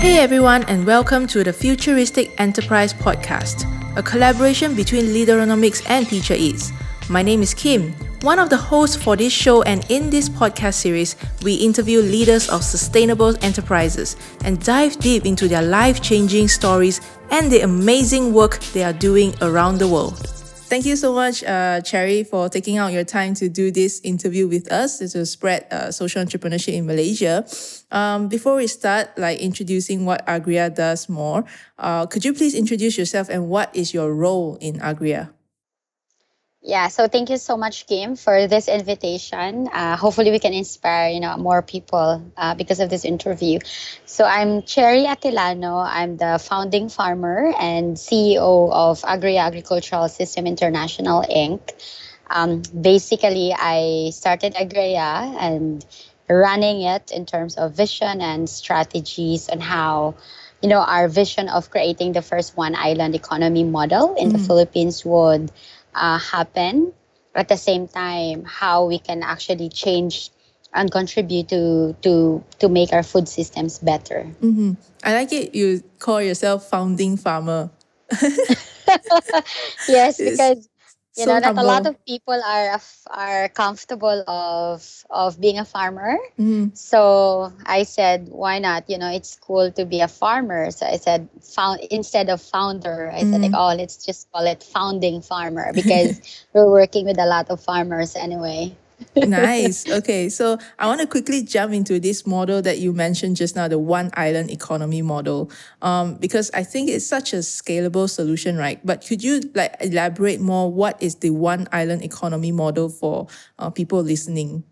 Hey everyone, and welcome to the Futuristic Enterprise Podcast, a collaboration between Leaderonomics and Teacher Eats. My name is Kim, one of the hosts for this show, and in this podcast series, we interview leaders of sustainable enterprises and dive deep into their life changing stories and the amazing work they are doing around the world. Thank you so much, uh, Cherry, for taking out your time to do this interview with us to spread uh, social entrepreneurship in Malaysia. Um, before we start, like introducing what AGREA does more, uh, could you please introduce yourself and what is your role in AGREA? Yeah, so thank you so much, Kim, for this invitation. Uh, hopefully, we can inspire you know more people uh, because of this interview. So I'm Cherry Atilano. I'm the founding farmer and CEO of Agri Agricultural System International Inc. Um, basically, I started AGREA and running it in terms of vision and strategies on how you know our vision of creating the first one island economy model in mm. the Philippines would uh, happen at the same time how we can actually change and contribute to to to make our food systems better mm-hmm. i like it you call yourself founding farmer yes because you know that a lot of people are are comfortable of of being a farmer mm-hmm. so i said why not you know it's cool to be a farmer so i said found instead of founder i mm-hmm. said like mm-hmm. oh let's just call it founding farmer because we're working with a lot of farmers anyway nice. Okay, so I want to quickly jump into this model that you mentioned just now, the one island economy model, um, because I think it's such a scalable solution, right? But could you like elaborate more? What is the one island economy model for uh, people listening?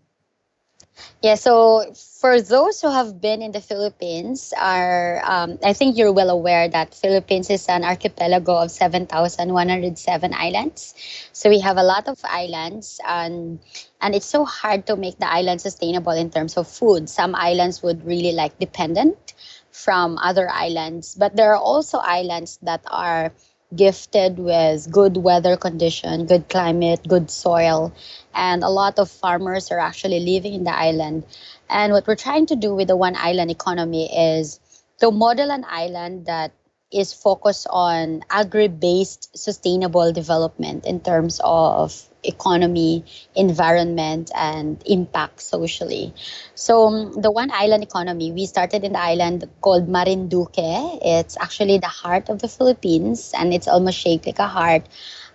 Yeah, so for those who have been in the Philippines, are um, I think you're well aware that Philippines is an archipelago of 7,107 islands. So we have a lot of islands, and and it's so hard to make the island sustainable in terms of food. Some islands would really like dependent from other islands, but there are also islands that are gifted with good weather condition, good climate, good soil, and a lot of farmers are actually living in the island. And what we're trying to do with the one island economy is to model an island that is focused on agri-based sustainable development in terms of economy, environment, and impact socially. So um, the one island economy, we started in the island called Marinduque. It's actually the heart of the Philippines, and it's almost shaped like a heart.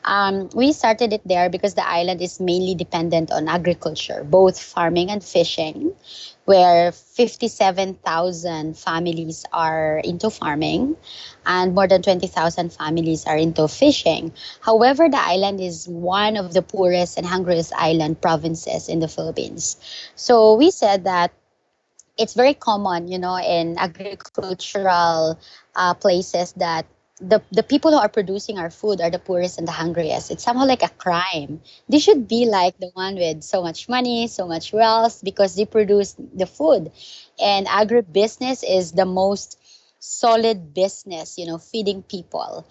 Um, we started it there because the island is mainly dependent on agriculture, both farming and fishing where 57,000 families are into farming and more than 20,000 families are into fishing. However, the island is one of the poorest and hungriest island provinces in the Philippines. So we said that it's very common, you know, in agricultural uh, places that the, the people who are producing our food are the poorest and the hungriest. It's somehow like a crime. They should be like the one with so much money, so much wealth, because they produce the food. And agribusiness is the most solid business, you know, feeding people.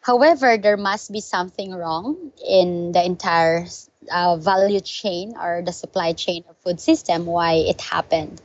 However, there must be something wrong in the entire uh, value chain or the supply chain of food system why it happened.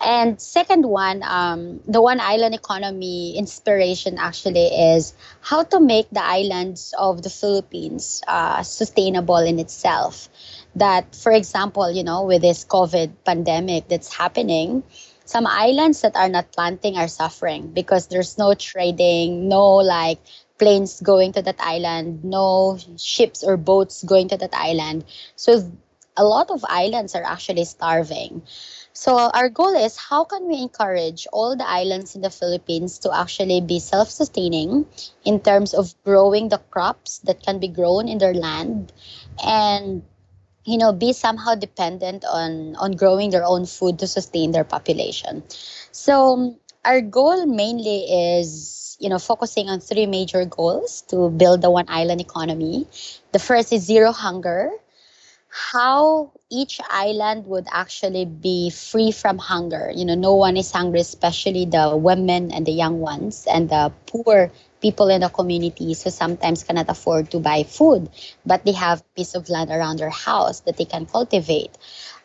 And second one um, the one island economy inspiration actually is how to make the islands of the philippines uh, sustainable in itself. That for example you know with this covid pandemic that's happening some islands that are not planting are suffering because there's no trading no like planes going to that island, no ships or boats going to that island. So a lot of islands are actually starving. So our goal is how can we encourage all the islands in the Philippines to actually be self-sustaining in terms of growing the crops that can be grown in their land and you know be somehow dependent on on growing their own food to sustain their population. So our goal mainly is you know, focusing on three major goals to build the one island economy. The first is zero hunger. How each island would actually be free from hunger. You know, no one is hungry, especially the women and the young ones and the poor people in the communities who sometimes cannot afford to buy food, but they have piece of land around their house that they can cultivate.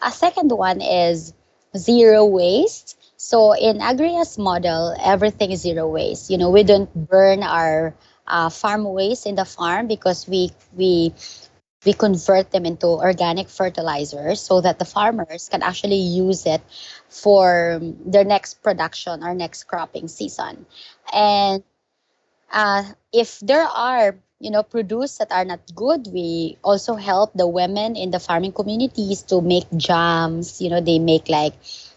A second one is zero waste So in AGREA's model, everything is zero waste. You know, we don't burn our uh, farm waste in the farm because we we we convert them into organic fertilizers so that the farmers can actually use it for their next production or next cropping season. And uh, if there are you know produce that are not good we also help the women in the farming communities to make jams you know they make like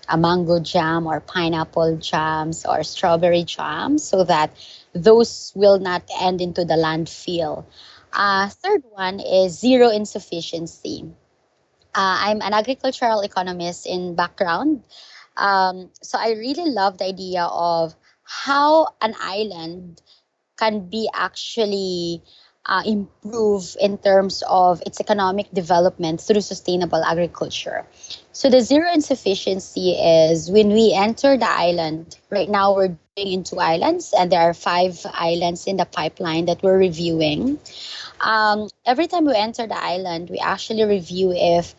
a mango jam or pineapple jams or strawberry jams so that those will not end into the landfill uh, third one is zero insufficiency uh, i'm an agricultural economist in background um, so i really love the idea of how an island can be actually uh, improve in terms of its economic development through sustainable agriculture. So the zero insufficiency is when we enter the island. Right now we're doing into islands, and there are five islands in the pipeline that we're reviewing. Um, every time we enter the island, we actually review if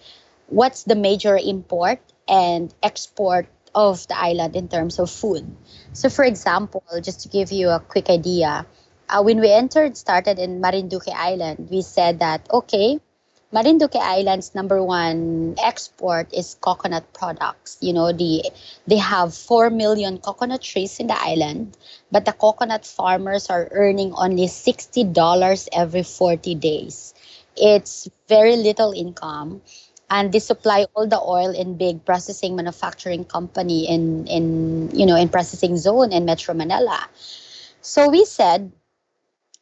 what's the major import and export of the island in terms of food. So, for example, just to give you a quick idea, uh, when we entered, started in Marinduque Island, we said that, okay, Marinduque Island's number one export is coconut products. You know, the they have 4 million coconut trees in the island, but the coconut farmers are earning only $60 every 40 days. It's very little income and they supply all the oil in big processing manufacturing company in in you know in processing zone in Metro Manila. So we said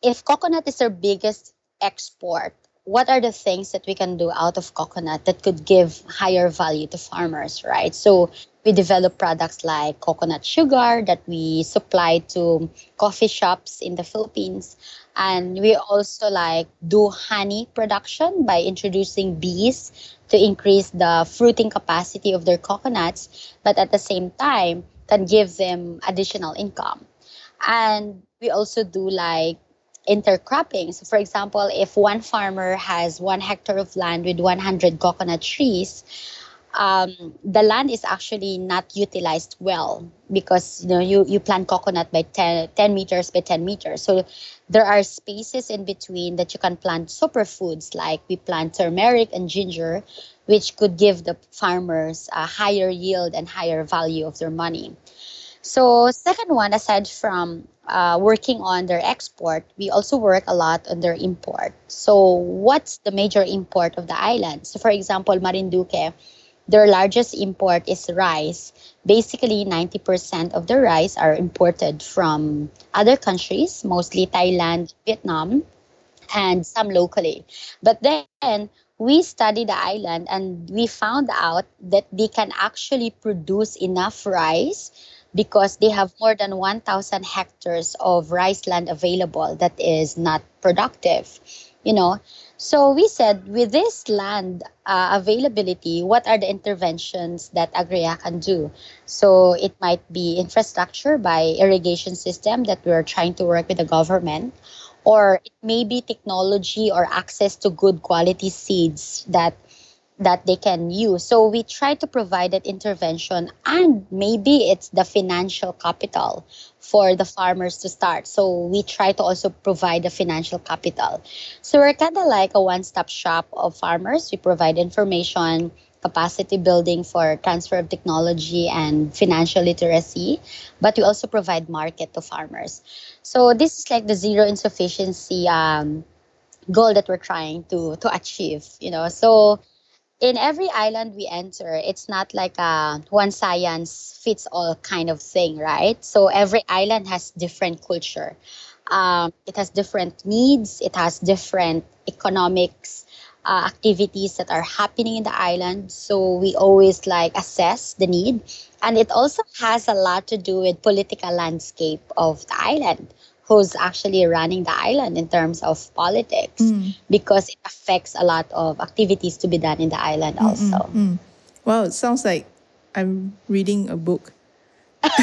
if coconut is our biggest export, what are the things that we can do out of coconut that could give higher value to farmers, right? So we develop products like coconut sugar that we supply to coffee shops in the Philippines. And we also like do honey production by introducing bees to increase the fruiting capacity of their coconuts, but at the same time can give them additional income. And we also do like intercropping. So, for example, if one farmer has one hectare of land with 100 coconut trees, um, the land is actually not utilized well because you know you, you plant coconut by 10, 10 meters by 10 meters. So there are spaces in between that you can plant superfoods like we plant turmeric and ginger, which could give the farmers a higher yield and higher value of their money. So second one, aside from uh, working on their export, we also work a lot on their import. So what's the major import of the island? So for example, Marinduque, their largest import is rice. Basically, 90% of the rice are imported from other countries, mostly Thailand, Vietnam, and some locally. But then we studied the island and we found out that they can actually produce enough rice because they have more than 1,000 hectares of rice land available that is not productive, you know. So we said, with this land uh, availability, what are the interventions that AGREA can do? So it might be infrastructure by irrigation system that we're trying to work with the government, or it may be technology or access to good quality seeds that that they can use. So we try to provide that intervention and maybe it's the financial capital for the farmers to start. So we try to also provide the financial capital. So we're kind of like a one-stop shop of farmers. We provide information, capacity building for transfer of technology and financial literacy, but we also provide market to farmers. So this is like the zero insufficiency um, goal that we're trying to to achieve. You know, so in every island we enter, it's not like a one science fits all kind of thing, right? So every island has different culture. Um, it has different needs. It has different economics uh, activities that are happening in the island. So we always like assess the need, and it also has a lot to do with political landscape of the island who's actually running the island in terms of politics mm. because it affects a lot of activities to be done in the island mm, also. Mm, wow, it sounds like I'm reading a book. yeah.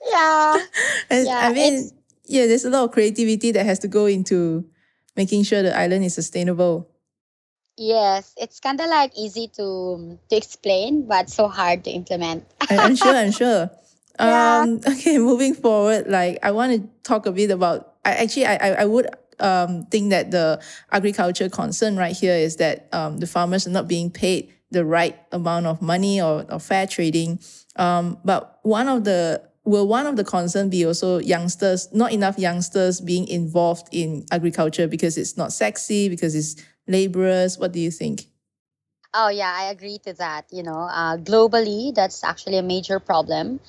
yeah. I mean, yeah, there's a lot of creativity that has to go into making sure the island is sustainable. Yes, it's kind of like easy to to explain, but so hard to implement. I, I'm sure. I'm sure. Yeah. Um, okay, moving forward, like I want to talk a bit about. I actually, I, I, I would um think that the agriculture concern right here is that um the farmers are not being paid the right amount of money or, or fair trading. Um, but one of the will one of the concern be also youngsters, not enough youngsters being involved in agriculture because it's not sexy, because it's laborers? What do you think? Oh yeah, I agree to that. You know, uh, globally, that's actually a major problem.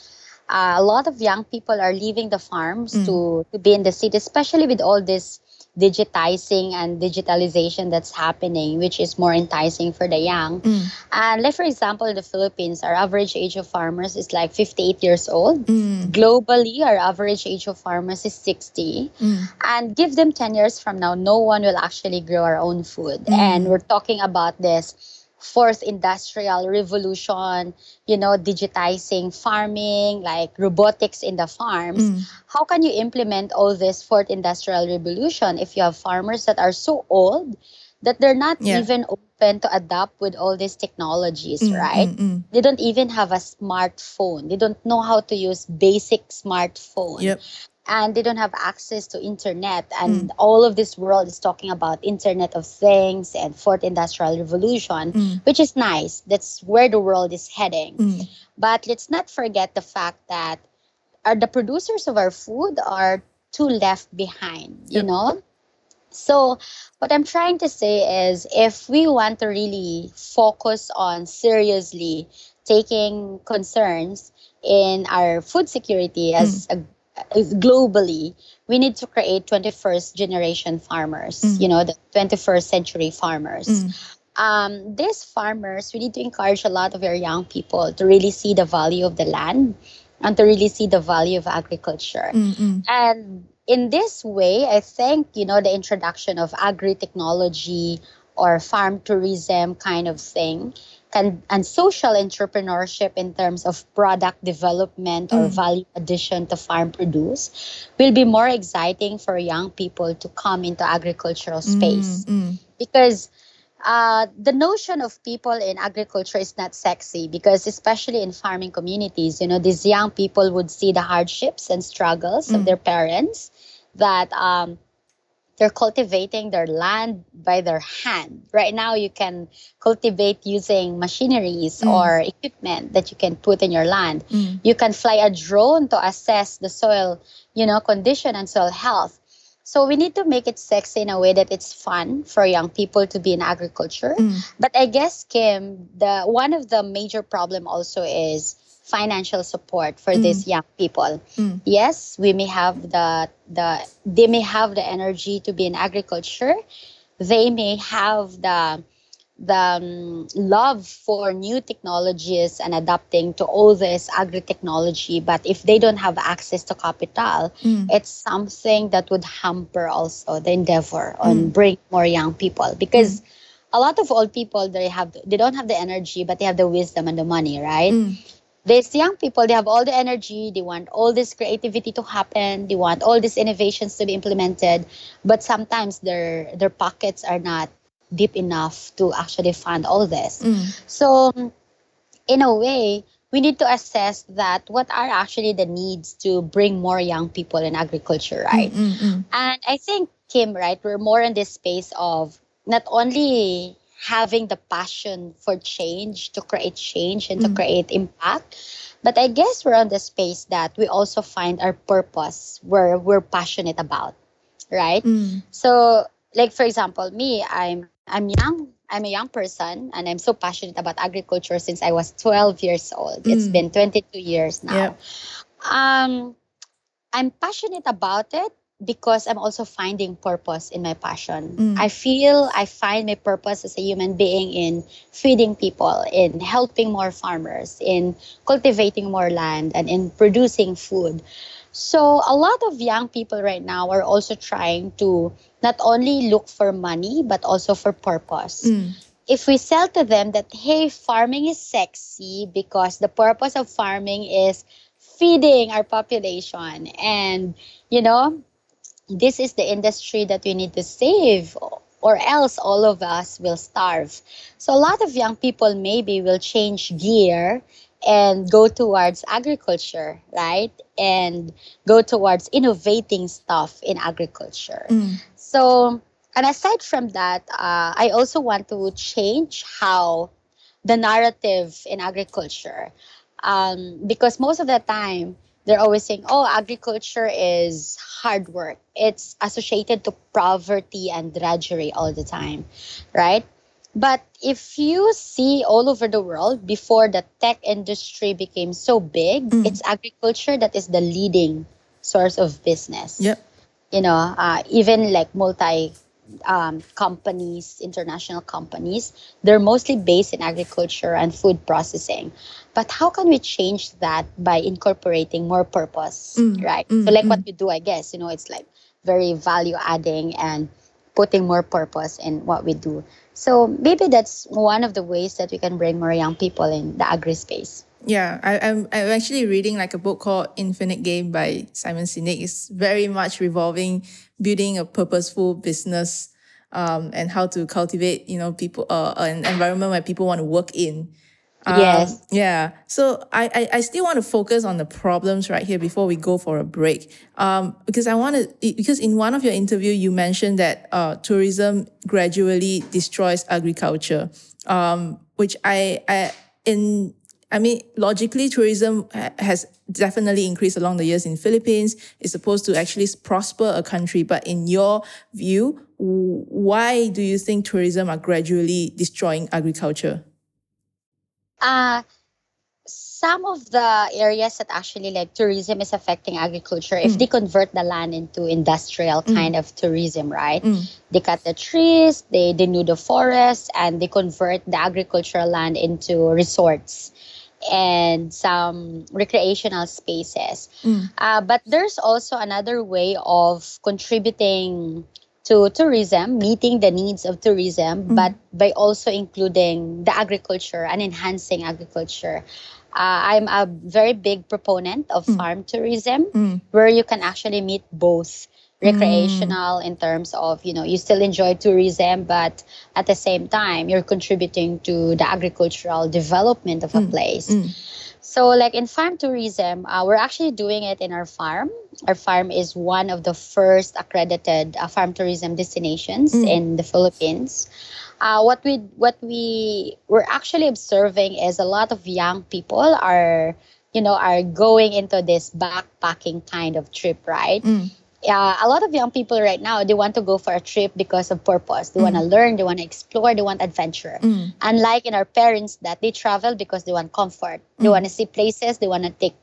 Uh, a lot of young people are leaving the farms to mm. to be in the city, especially with all this digitizing and digitalization that's happening, which is more enticing for the young. Mm. And like for example, in the Philippines, our average age of farmers is like 58 years old. Mm. Globally, our average age of farmers is 60. And give them 10 years from now, no one will actually grow our own food. And we're talking about this fourth industrial revolution, you know, digitizing farming, like robotics in the farms. How can you implement all this fourth industrial revolution if you have farmers that are so old that they're not Yeah. even open to adapt with all these technologies, Mm, right? mm, mm. They don't even have a smartphone. They don't know how to use basic smartphone Yep. And they don't have access to internet and all of this world is talking about internet of things and fourth industrial revolution Mm. which is nice. That's where the world is heading. Mm. but let's not forget the fact that are the producers of our food are too left behind you know? So what i'm trying to say is if we want to really focus on seriously taking concerns in our food security as a is globally we need to create 21st generation farmers Mm. you know the 21st century farmers Mm. um, these farmers we need to encourage a lot of our young people to really see the value of the land and to really see the value of agriculture Mm, mm. and in this way, I think, you know, the introduction of agri technology or farm tourism kind of thing can and social entrepreneurship in terms of product development or Mm. value addition to farm produce will be more exciting for young people to come into agricultural space Mm, mm. because uh, the notion of people in agriculture is not sexy because especially in farming communities you know these young people would see the hardships and struggles of Mm. their parents that um, they're cultivating their land by their hand right now you can cultivate using machineries Mm. or equipment that you can put in your land Mm. you can fly a drone to assess the soil you know condition and soil health so we need to make it sexy in a way that it's fun for young people to be in agriculture Mm. but i guess kim the one of the major problem also is financial support for Mm. these young people Mm. yes we may have the the they may have the energy to be in agriculture they may have the the um, love for new technologies and adapting to all this agri technology but if they don't have access to capital Mm. it's something that would hamper also the endeavor on Mm. bring more young people because a lot of old people they have they don't have the energy but they have the wisdom and the money right Mm. These young people they have all the energy they want all this creativity to happen they want all these innovations to be implemented but sometimes their their pockets are not deep enough to actually fund all this. Mm. so in a way we need to assess that what are actually the needs to bring more young people in agriculture right? Mm, mm, and I think, Kim, right, we're more in this space of not only having the passion for change, to create change and to Mm. create impact, but I guess we're on the space that we also find our purpose where we're passionate about, right? mm, So, like for example, me, I'm I'm young. I'm a young person, and I'm so passionate about agriculture since I was 12 years old. It's been 22 years now. Um, I'm passionate about it because I'm also finding purpose in my passion. Mm. I feel I find my purpose as a human being in feeding people, in helping more farmers, in cultivating more land, and in producing food. So, a lot of young people right now are also trying to not only look for money, but also for purpose mm. if we sell to them that hey farming is sexy because the purpose of farming is feeding our population and you know this is the industry that we need to save or else all of us will starve. So a lot of young people maybe will change gear and go towards agriculture, right? And go towards innovating stuff in agriculture. Mm. So, and aside from that, uh, I also want to change how the narrative in agriculture. Um, because most of the time, they're always saying, oh, agriculture is hard work. It's associated to poverty and drudgery all the time, right? But if you see all over the world, before the tech industry became so big, mm. it's agriculture that is the leading source of business. Yep. You know, uh, even like multi um, companies, international companies, they're mostly based in agriculture and food processing. But how can we change that by incorporating more purpose, mm, right? Mm, so, like mm. what you do, I guess, you know, it's like very value adding and putting more purpose in what we do. So, maybe that's one of the ways that we can bring more young people in the agri space. Yeah, I, am I'm, I'm actually reading like a book called Infinite Game by Simon Sinek. It's very much revolving building a purposeful business um, and how to cultivate, you know, people uh, an environment where people want to work in. Um, yes. Yeah. So I, I, I still want to focus on the problems right here before we go for a break. Um, because I want to, because in one of your interview, you mentioned that uh, tourism gradually destroys agriculture, um, which I, I, in I mean, logically, tourism has definitely increased along the years in Philippines. It's supposed to actually prosper a country. But in your view, why do you think tourism are gradually destroying agriculture? Uh, some of the areas that actually like tourism is affecting agriculture, if mm. they convert the land into industrial mm. kind of tourism, right? Mm. They cut the trees, they denude the forest, and they convert the agricultural land into resorts and some recreational spaces. Mm. Uh, but there's also another way of contributing to tourism, meeting the needs of tourism, mm. but by also including the agriculture and enhancing agriculture. Uh, I'm a very big proponent of mm. farm tourism, mm. where you can actually meet both recreational mm. in terms of you know you still enjoy tourism but at the same time you're contributing to the agricultural development of a mm. place mm. so like in farm tourism uh, we're actually doing it in our farm our farm is one of the first accredited uh, farm tourism destinations mm. in the philippines uh, what we what we we're actually observing is a lot of young people are you know are going into this backpacking kind of trip right mm uh, a lot of young people right now they want to go for a trip because of purpose they mm. want to learn they want to explore they want adventure mm. unlike in our parents that they travel because they want comfort mm. they want to see places they want to take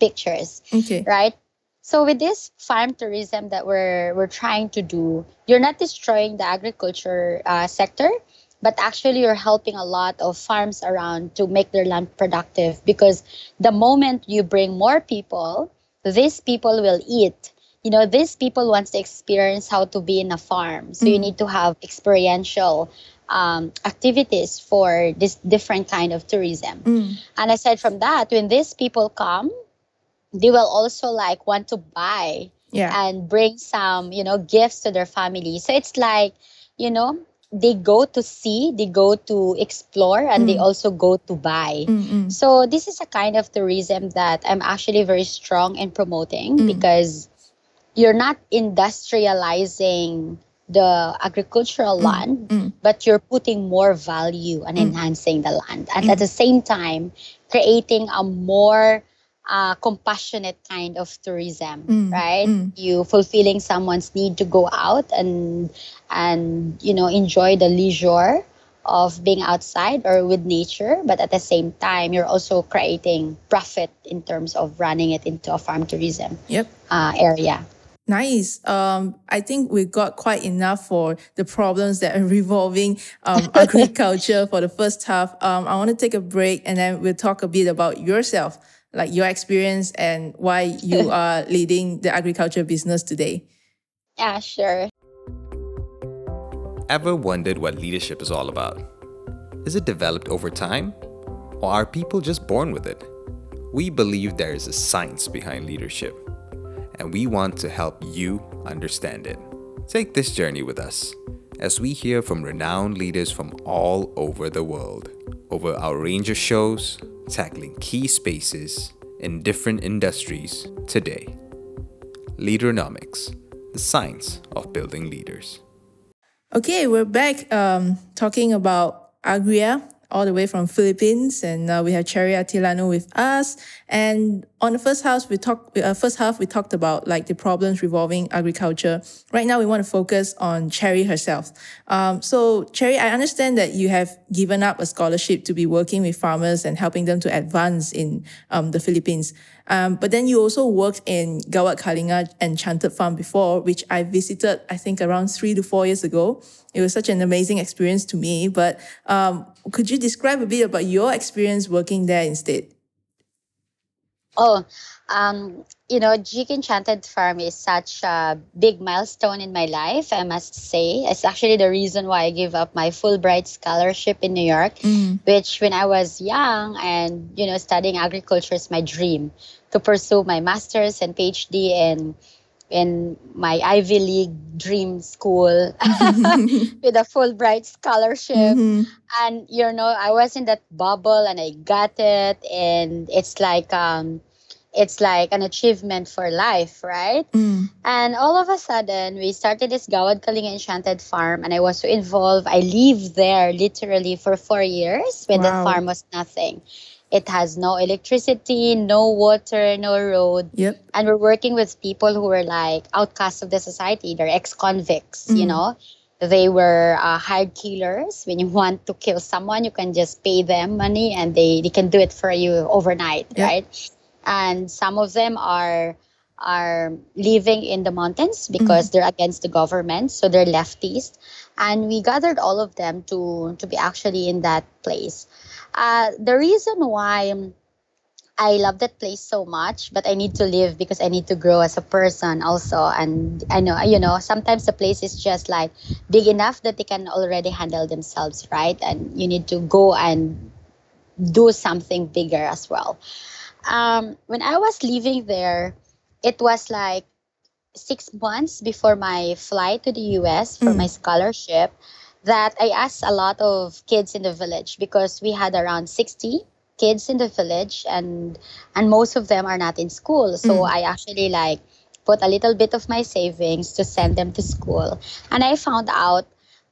pictures okay. right so with this farm tourism that we're we're trying to do you're not destroying the agriculture uh, sector but actually you're helping a lot of farms around to make their land productive because the moment you bring more people these people will eat you know these people wants to experience how to be in a farm so mm. you need to have experiential um, activities for this different kind of tourism mm. and aside from that when these people come they will also like want to buy yeah. and bring some you know gifts to their family so it's like you know they go to see they go to explore and mm. they also go to buy Mm-mm. so this is a kind of tourism that i'm actually very strong in promoting mm. because you're not industrializing the agricultural mm, land, mm. but you're putting more value and mm. enhancing the land. And at mm. the same time, creating a more uh, compassionate kind of tourism, mm, right? Mm. You fulfilling someone's need to go out and and you know enjoy the leisure of being outside or with nature, but at the same time, you're also creating profit in terms of running it into a farm tourism yep. uh, area. Nice. Um, I think we got quite enough for the problems that are revolving um, agriculture for the first half. Um, I want to take a break and then we'll talk a bit about yourself, like your experience and why you are leading the agriculture business today. Yeah, sure. Ever wondered what leadership is all about? Is it developed over time? Or are people just born with it? We believe there is a science behind leadership and we want to help you understand it. Take this journey with us. as we hear from renowned leaders from all over the world over our range of shows tackling key spaces in different industries today. Leaderonomics, the science of building leaders. Okay, we're back um, talking about AGREA, all the way from Philippines, and uh, we have Cherry Atilano with us. And on the first half, we talked. Uh, first half, we talked about like the problems revolving agriculture. Right now, we want to focus on Cherry herself. Um, so, Cherry, I understand that you have given up a scholarship to be working with farmers and helping them to advance in um, the Philippines. Um, but then you also worked in Gawad Kalinga Enchanted Farm before, which I visited, I think, around three to four years ago. It was such an amazing experience to me. But um, could you describe a bit about your experience working there instead? Oh, um, you know, GK Enchanted Farm is such a big milestone in my life, I must say. It's actually the reason why I gave up my Fulbright scholarship in New York, mm. which when I was young and, you know, studying agriculture is my dream to pursue my master's and PhD in in my Ivy League dream school with a Fulbright scholarship. Mm-hmm. And you know, I was in that bubble and I got it and it's like um it's like an achievement for life, right? Mm. And all of a sudden, we started this Gawad Kalinga Enchanted Farm, and I was so involved. I lived there literally for four years when wow. the farm was nothing. It has no electricity, no water, no road. Yep. And we're working with people who were like outcasts of the society. They're ex-convicts, mm. you know. They were uh, hired killers. When you want to kill someone, you can just pay them money, and they, they can do it for you overnight, yep. right? And some of them are are living in the mountains because mm-hmm. they're against the government so they're leftists and we gathered all of them to to be actually in that place uh, the reason why I love that place so much, but I need to live because I need to grow as a person also. And I know, you know, sometimes the place is just like big enough that they can already handle themselves, right? And you need to go and do something bigger as well um, when I was leaving there, it was like six months before my flight to the US for mm. my scholarship that I asked a lot of kids in the village because we had around 60 kids in the village and and most of them are not in school so mm. I actually like put a little bit of my savings to send them to school and I found out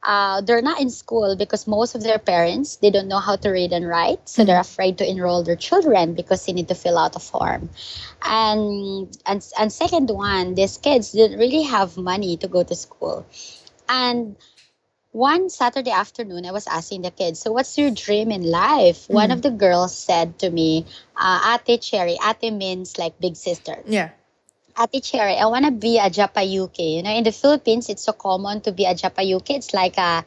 uh, they're not in school because most of their parents they don't know how to read and write so they're mm-hmm. afraid to enroll their children because they need to fill out a form and and and second one these kids didn't really have money to go to school and one Saturday afternoon, I was asking the kids, so what's your dream in life? Mm. One of the girls said to me, uh, Ate Cherry. Ate means like big sister. Yeah. Ate Cherry, I want to be a japayuki. You know, in the Philippines, it's so common to be a japayuki. It's like a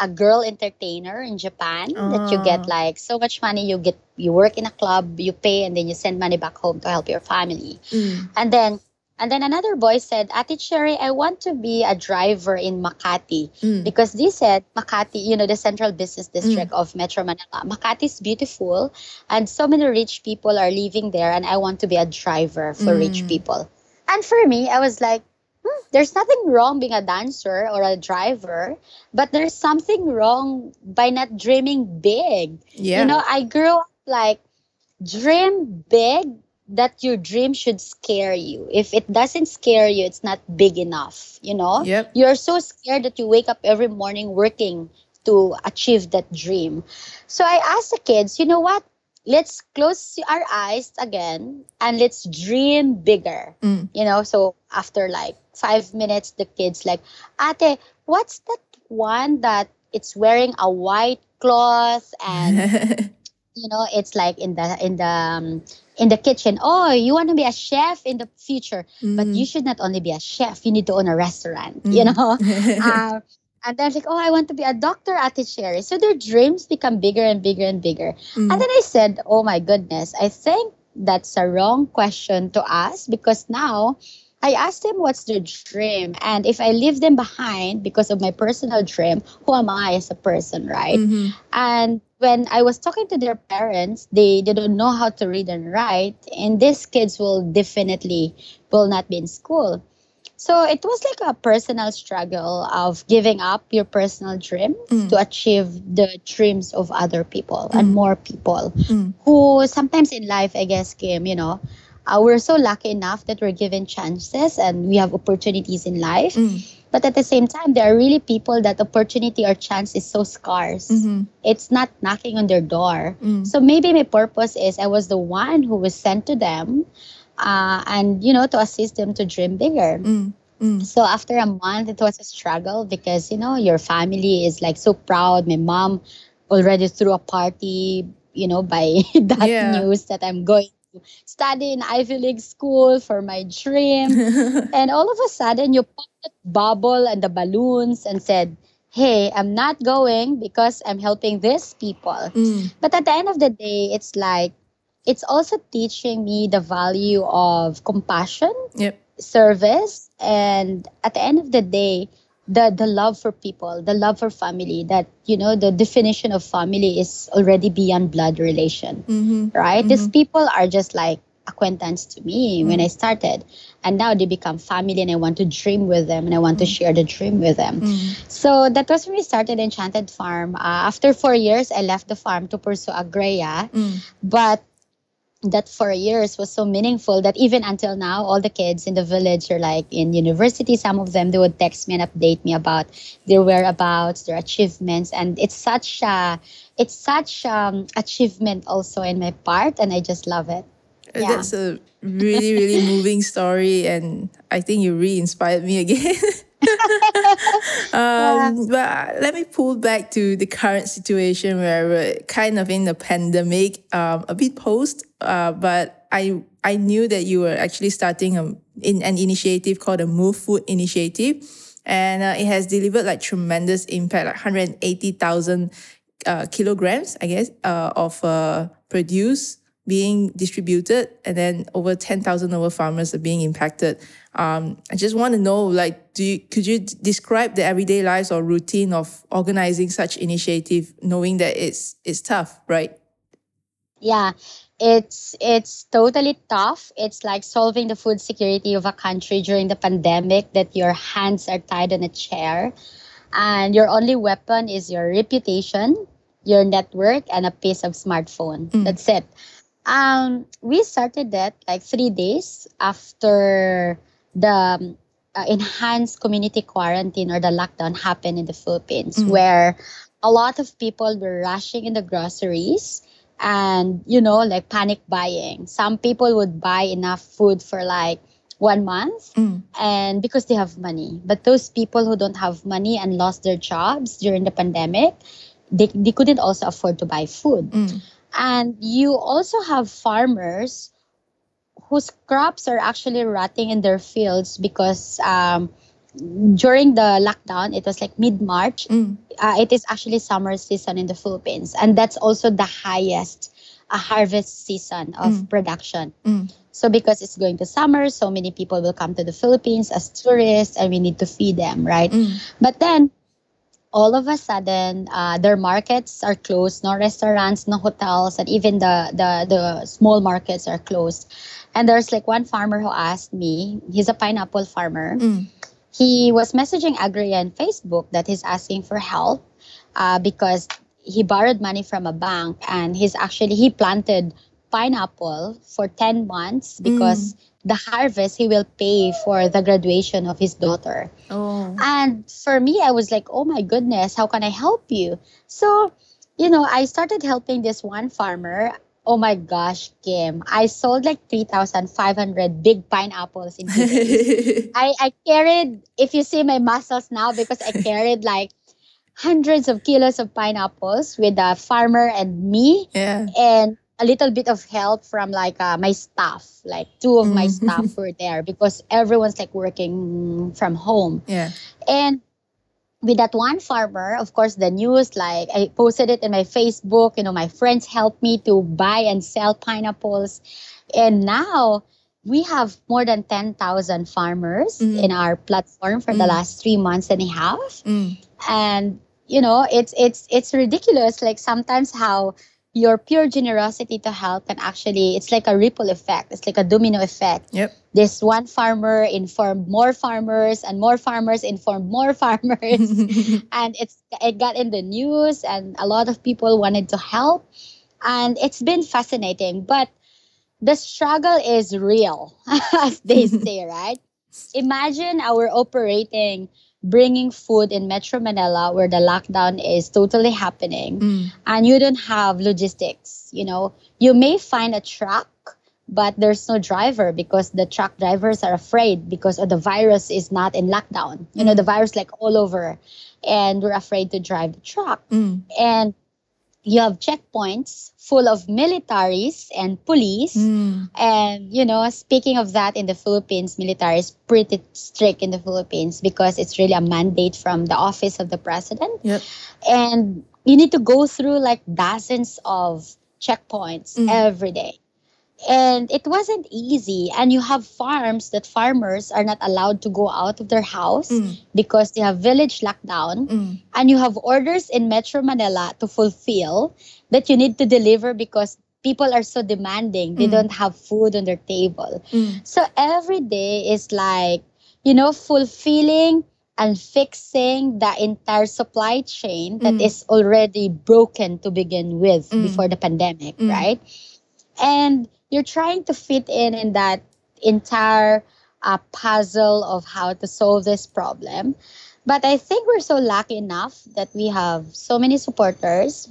a girl entertainer in Japan oh. that you get ah. like so much money. You get you work in a club, you pay, and then you send money back home to help your family. Mm. And then and then another boy said, Ate Cherry, I want to be a driver in Makati. Mm. Because they said Makati, you know, the central business district mm. of Metro Manila. Makati is beautiful and so many rich people are living there and I want to be a driver for mm. rich people. And for me, I was like, hmm, there's nothing wrong being a dancer or a driver, but there's something wrong by not dreaming big. Yeah. You know, I grew up like, dream big that your dream should scare you. If it doesn't scare you, it's not big enough, you know? Yep. You're so scared that you wake up every morning working to achieve that dream. So I asked the kids, you know what? Let's close our eyes again and let's dream bigger. Mm. You know, so after like five minutes, the kids like, Ate, what's that one that it's wearing a white cloth and you know it's like in the in the um, in the kitchen oh you want to be a chef in the future mm. but you should not only be a chef you need to own a restaurant mm. you know uh, and then I was like, oh, I want to be a doctor at the Cherry. So their dreams become bigger and bigger and bigger. Mm. And then I said, oh my goodness, I think that's a wrong question to ask because now I asked them what's their dream. And if I leave them behind because of my personal dream, who am I as a person, right? Mm-hmm. And when I was talking to their parents, they, they don't know how to read and write. And these kids will definitely will not be in school. So it was like a personal struggle of giving up your personal dreams Mm. to achieve the dreams of other people and more people Mm. who sometimes in life, I guess, Kim, you know, uh, we're so lucky enough that we're given chances and we have opportunities in life. Mm. But at the same time, there are really people that opportunity or chance is so scarce. Mhm. It's not knocking on their door. Mm. So maybe my purpose is I was the one who was sent to them uh, and, you know, to assist them to dream bigger. Mm. Mm. So after a month, it was a struggle because, you know, your family is like so proud. My mom already threw a party, you know, by that Yeah. news that I'm going to study in Ivy League school for my dream. and all of a sudden, you pop that bubble and the balloons and said, hey, I'm not going because I'm helping these people. Mm. But at the end of the day, it's like, it's also teaching me the value of compassion Yep. service and at the end of the day the the love for people the love for family that you know the definition of family is already beyond blood relation Mhm. right these people are just like acquaintance to me when i started and now they become family and i want to dream with them and i want to share the dream with them Mm. so that was when we started enchanted farm uh, after four years i left the farm to pursue AGREA Mm. but that four years was so meaningful that even until now all the kids in the village are like in university some of them they would text me and update me about their whereabouts their achievements and it's such a it's such um achievement also in my part and i just love it Uh, Yeah. That's a really, really moving story, and I think you re-inspired me again. um, But let me pull back to the current situation where we're kind of in the pandemic, um, a bit post. Uh, but I I knew that you were actually starting a, in an initiative called the Move Food Initiative, and uh, it has delivered like tremendous impact, like 180,000 uh, kilograms, I guess, uh, of uh, produce being distributed, and then over 10,000 of our farmers are being impacted. Um, I just want to know, like, do you, could you describe the everyday lives or routine of organizing such initiative, knowing that it's it's tough, right? yeah it's it's totally tough it's like solving the food security of a country during the pandemic that your hands are tied in a chair and your only weapon is your reputation your network and a piece of smartphone that's it um we started that like three days after the uh, enhanced community quarantine or the lockdown happened in the philippines where a lot of people were rushing in the groceries and you know like panic buying some people would buy enough food for like one month Mm. and because they have money but those people who don't have money and lost their jobs during the pandemic they, they couldn't also afford to buy food Mm. And you also have farmers whose crops are actually rotting in their fields because um, during the lockdown it was like mid-march Mm. uh, it is actually summer season in the Philippines, and that's also the highest uh, harvest season of production. Mm. So because it's going to summer, so many people will come to the Philippines as tourists, and we need to feed them, right? Mm. But then, all of a sudden, uh, their markets are closed. No restaurants, no hotels, and even the the the small markets are closed. And there's like one farmer who asked me. He's a pineapple farmer Mm. he was messaging AGREA on Facebook that he's asking for help uh, because he borrowed money from a bank and he's actually he planted pineapple for 10 months because the harvest he will pay for the graduation of his daughter. Oh. and for me i was like oh my goodness how can i help you? So you know i started helping this one farmer. Oh my gosh kim i sold like 3500 big pineapples in two days. I, I carried, if you see my muscles now, because I carried like hundreds of kilos of pineapples with a farmer and me, yeah. and a little bit of help from like uh, my staff. Like two of my staff were there because everyone's like working from home. Yeah. And with that one farmer, of course, the news, like I posted it in my Facebook, you know, my friends helped me to buy and sell pineapples. And now we have more than 10,000 farmers Mhm. in our platform for the Mm. last three months and a half. Mm. And, you know, it's, it's, it's ridiculous. Like sometimes how your pure generosity to help can actually it's like a ripple effect. It's like a domino effect. Yep. this one farmer informed more farmers and more farmers informed more farmers. And it's it got in the news and a lot of people wanted to help. And it's been fascinating but the struggle is real as they say right? Imagine our operating bringing food in metro manila where the lockdown is totally happening. Mm. and you don't have logistics you know. You may find a truck but there's no driver because the truck drivers are afraid because of the virus is not in lockdown. You know the virus like all over. And we're afraid to drive the truck. Mm. and you have checkpoints full of militaries and police Mm. and you know speaking of that in the philippines military is pretty strict in the philippines because it's really a mandate from the office of the president Yep. and you need to go through like dozens of checkpoints Mm. every day and it wasn't easy and you have farms that farmers are not allowed to go out of their house Mm. because they have village lockdown Mm. and you have orders in metro manila to fulfill that you need to deliver because people are so demanding they Mm. don't have food on their table Mm. so every day is like, you know, fulfilling and fixing the entire supply chain that Mm. is already broken to begin with Mm. before the pandemic, right? And you're trying to fit in in that entire uh, puzzle of how to solve this problem. But I think we're so lucky enough that we have so many supporters.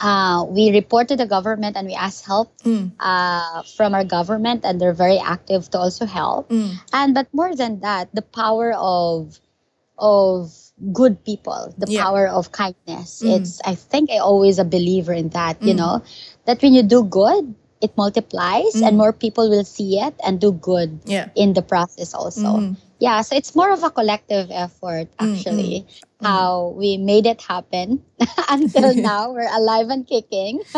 Uh, we report to the government and we ask help Mm. uh, from our government and they're very active to also help Mm. and but more than that the power of of good people the Yeah. power of kindness Mm. it's i think i always a believer in that you Mm. know that when you do good it multiplies Mm. and more people will see it and do good Yeah. in the process also Mhm. yeah so it's more of a collective effort Mm, actually mm. how we made it happen until now we're alive and kicking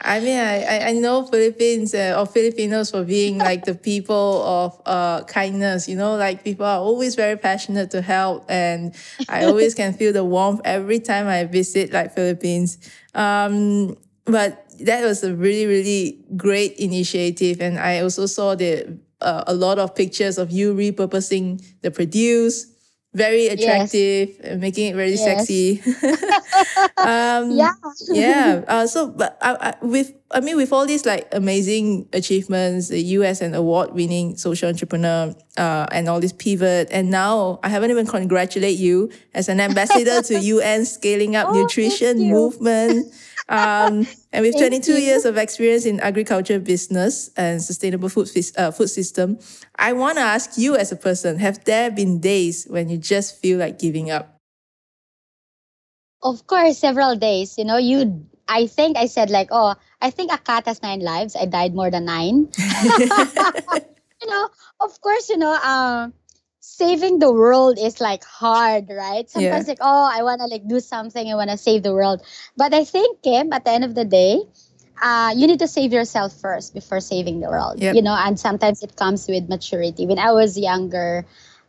I mean, I, I- I know Philippines uh, or Filipinos for being like the people of uh, kindness. You know, like people are always very passionate to help, and I always can feel the warmth every time I visit like Philippines. Um, but that was a really, really great initiative, and I also saw the uh, a lot of pictures of you repurposing the produce. Very attractive, and making it very Yes. sexy. um, yeah yeah. Uh, so, but I, I, with I mean, with all these like amazing achievements, the U.S. and award-winning social entrepreneur, uh, and all this pivot, and now I haven't even congratulate you as an ambassador to UN scaling up Oh, nutrition movement. Um, and with 22 you. years of experience in agriculture business and sustainable food uh, food system, I want to ask you as a person: Have there been days when you just feel like giving up? Of course, several days. You know, you. I think I said like, oh, I think a cat has nine lives. I died more than nine. you know, of course, you know, um, saving the world is like hard, right? Sometimes like, oh, I wanna like do something. I wanna save the world. But I think, Kim, at the end of the day, uh, you need to save yourself first before saving the world. Yep. You know, and sometimes it comes with maturity. When I was younger,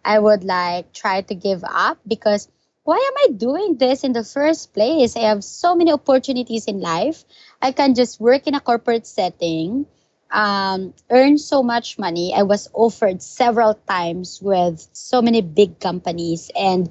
I would like try to give up because why am I doing this in the first place? I have so many opportunities in life. I can just work in a corporate setting, um, earn so much money. I was offered several times with so many big companies, and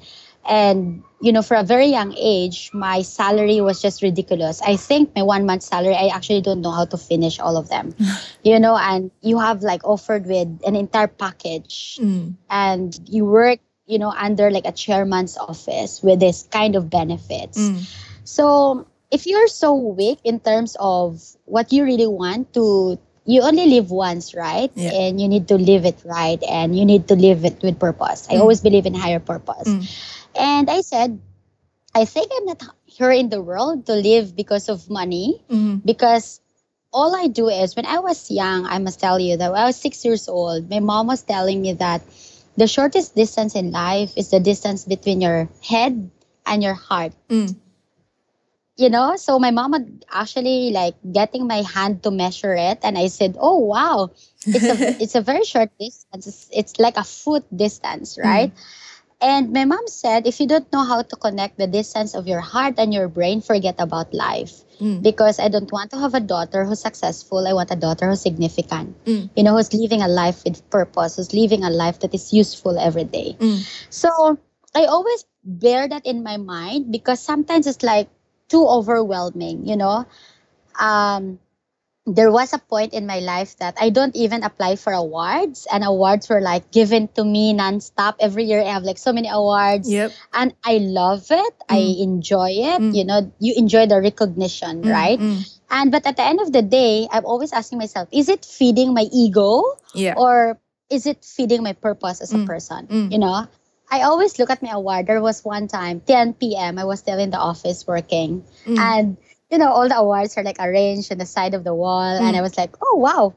and you know, for a very young age, my salary was just ridiculous. I think my one month salary, I actually don't know how to finish all of them. you know, and you have like offered with an entire package Mm. and you work you know under like a chairman's office with this kind of benefits Mm. so if you're so weak in terms of what you really want to you only live once right Yeah. and you need to live it right and you need to live it with purpose i Mm. always believe in higher purpose Mm. and i said i think i'm not here in the world to live because of money Mm. because all I do is when I was young, I must tell you that when I was six years old, my mom was telling me that the shortest distance in life is the distance between your head and your heart. Mm. You know, so my mom would actually like getting my hand to measure it, and I said, "Oh wow, it's a it's a very short distance. It's, it's like a foot distance, right?" And my mom said, if you don't know how to connect the distance of your heart and your brain, forget about life. Mm. Because I don't want to have a daughter who's successful. I want a daughter who's significant. Mm. You know, who's living a life with purpose, who's living a life that is useful every day. Mm. So I always bear that in my mind because sometimes it's like too overwhelming, you know. Um, there was a point in my life that I don't even apply for awards, and awards were like given to me nonstop. Every year, I have like so many awards, Yep. and I love it. I Mm. enjoy it. Mm. You know, you enjoy the recognition, Mm, right? mm. And but at the end of the day, I'm always asking myself, is it feeding my ego Yeah. or is it feeding my purpose as a Mm. person? Mm. You know, I always look at my award. There was one time, 10 p.m. I was still in the office working, Mm. and you know, all the awards are like arranged on the side of the wall, and Mm. I was like, oh wow,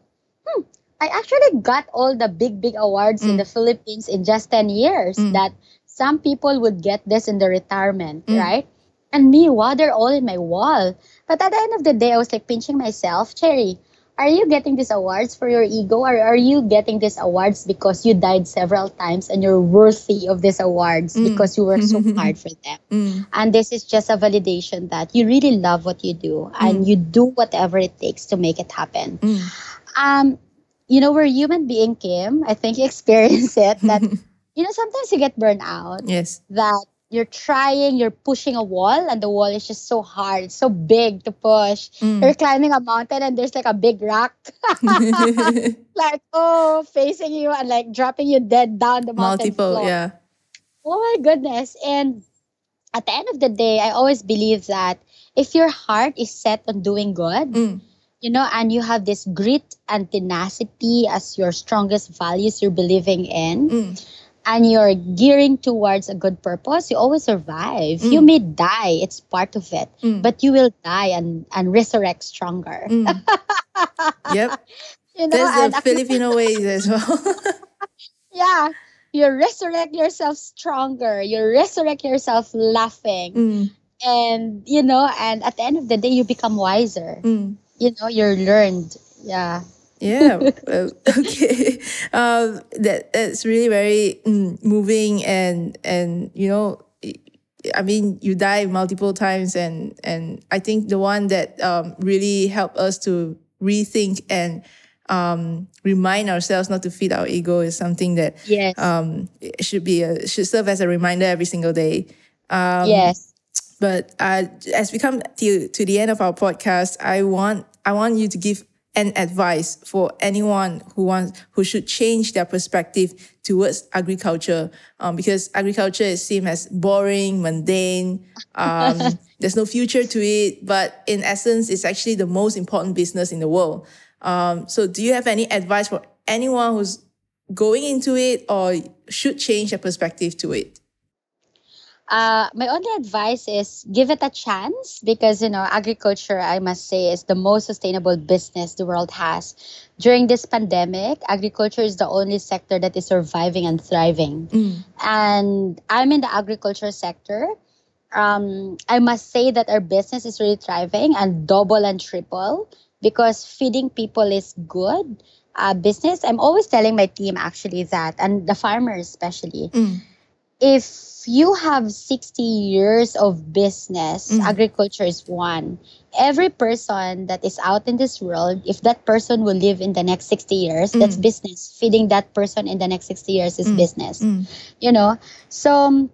hmm, I actually got all the big big awards in Mm. the Philippines in just 10 years. Mm. That some people would get this in the retirement, Mm. right? And me, wow, they're all in my wall. But at the end of the day, I was like pinching myself, Cherry, are you getting these awards for your ego or are you getting these awards because you died several times and you're worthy of these awards Mm. because you worked so hard for them? Mm. And this is just a validation that you really love what you do and you do whatever it takes to make it happen. Mm. Um, you know, we're human being, Kim. I think you experience it that, you know, sometimes you get burned out yes. that you're trying, you're pushing a wall, and the wall is just so hard, it's so big to push. Mm. You're climbing a mountain, and there's like a big rock, like oh, facing you and like dropping you dead down the mountain Multiple. floor. Yeah. Oh my goodness! And at the end of the day, I always believe that if your heart is set on doing good, Mm. you know, and you have this grit and tenacity as your strongest values you're believing in, Mm. And you're gearing towards a good purpose, you always survive. You Mm. may die, it's part of it, Mm. but you will die and, and resurrect stronger. Mm. yep. You know, That's and the Filipino way as well. yeah, you resurrect yourself stronger. You resurrect yourself laughing, Mm. and you know, and at the end of the day, you become wiser. Mm. You know, you're learned. Yeah. Yeah. uh, okay. Um, that that's really very mm, moving and and you know, I mean, you die multiple times, and and I think the one that um, really helped us to rethink and um, remind ourselves not to feed our ego is something that Yes. um, should be a should serve as a reminder every single day. Um, yes. but uh, as we come to to the end of our podcast, I want I want you to give an advice for anyone who wants who should change their perspective towards agriculture, um, because agriculture is seen as boring, mundane. Um, there's no future to it, but in essence, it's actually the most important business in the world. Um, so, do you have any advice for anyone who's going into it or should change their perspective to it? Uh, my only advice is give it a chance because you know agriculture i must say is the most sustainable business the world has. During this pandemic agriculture is the only sector that is surviving and thriving. And i'm in the agriculture sector. Um, i must say that our business is really thriving and double and triple because feeding people is good. Uh, business i'm always telling my team actually that and the farmers especially. Mm. If you have 60 years of business, Mm. agriculture is one. Every person that is out in this world, if that person will live in the next 60 years, that's Mm. business. Feeding that person in the next 60 years is Mm. business. Mm. You know, so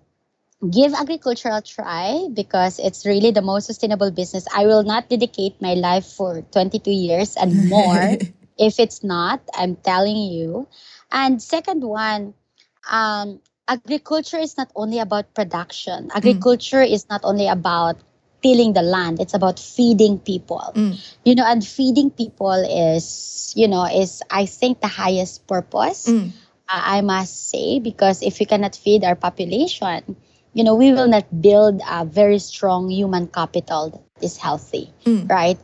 give agriculture a try because it's really the most sustainable business. I will not dedicate my life for 22 years and more if it's not i'm telling you and second one um, agriculture is not only about production agriculture is not only about tilling the land it's about feeding people Mm. you know and feeding people is you know is i think the highest purpose Mm. I I must say, because if we cannot feed our population, you know, we will not build a very strong human capital that is healthy, Mm. right?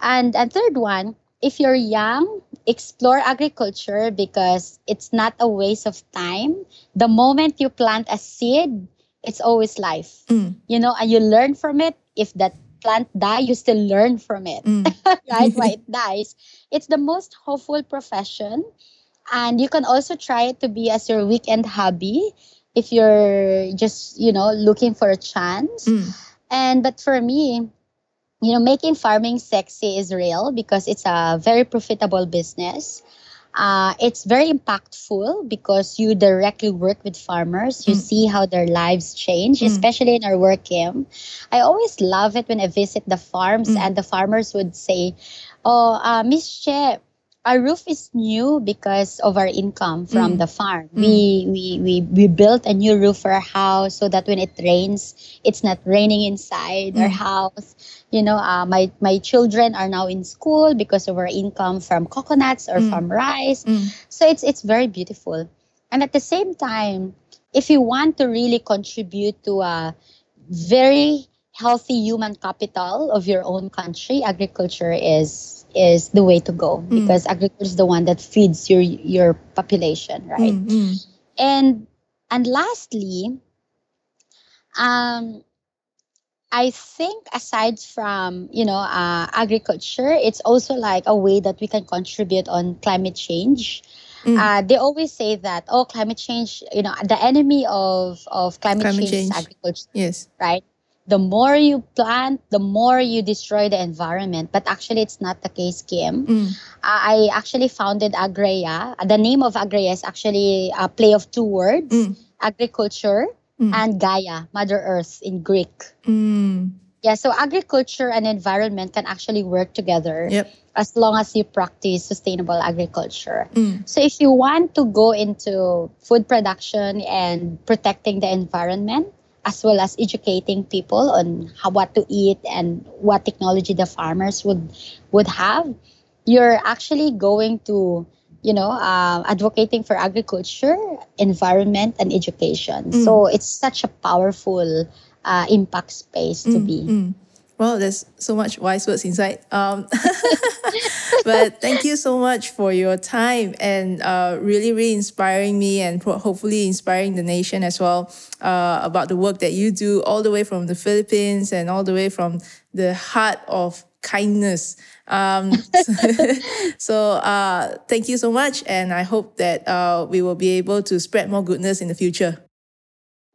And and third one, if you're young, explore agriculture because it's not a waste of time. The moment you plant a seed, it's always life. Mm. You know, and you learn from it. If that plant die, you still learn from it Mm. right? Why it dies. It's the most hopeful profession. And you can also try it to be as your weekend hobby. if you're just you know looking for a chance Mm. and but for me you know making farming sexy is real because it's a very profitable business uh, it's very impactful because you directly work with farmers you Mm. see how their lives change Mm. especially in our work game i always love it when i visit the farms Mm. and the farmers would say oh uh, miss che our roof is new because of our income from Mm. the farm. Mm. We, we we we built a new roof for our house so that when it rains, it's not raining inside our Mm. house. You know, uh, my my children are now in school because of our income from coconuts or Mm. from rice. Mm. So it's it's very beautiful. And at the same time, if you want to really contribute to a very healthy human capital of your own country, agriculture is is the way to go Mm. because agriculture is the one that feeds your your population, right? Mm. Mm. And and lastly, um, I think aside from you know uh, agriculture, it's also like a way that we can contribute on climate change. Mm. Uh, they always say that oh, climate change, you know, the enemy of of climate, Climate change, change. is agriculture, Yes. right? The more you plant, the more you destroy the environment. But actually, it's not the case, Kim. Mm. I actually founded AGREA. The name of AGREA is actually a play of two words: Mm. agriculture Mm. and Gaia, Mother Earth in Greek. Mm. Yeah, so agriculture and environment can actually work together Yep. as long as you practice sustainable agriculture. Mm. So if you want to go into food production and protecting the environment, as well as educating people on how what to eat and what technology the farmers would would have, you're actually going to you know uh, advocating for agriculture, environment, and education. Mm. So it's such a powerful uh, impact space to be. Mm. Wow, there's so much wise words inside. Um, but thank you so much for your time and uh, really, really inspiring me and hopefully inspiring the nation as well uh, about the work that you do all the way from the Philippines and all the way from the heart of kindness. Um, so uh, thank you so much. And I hope that uh, we will be able to spread more goodness in the future.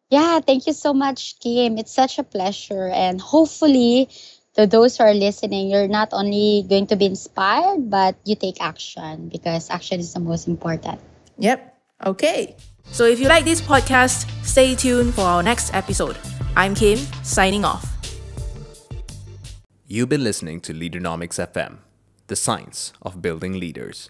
Yeah, thank you so much, Kim. It's such a pleasure. And hopefully, to those who are listening, you're not only going to be inspired, but you take action because action is the most important. Yep. Okay. So if you like this podcast, stay tuned for our next episode. I'm Kim, signing off. You've been listening to Leaderonomics FM, the science of building leaders.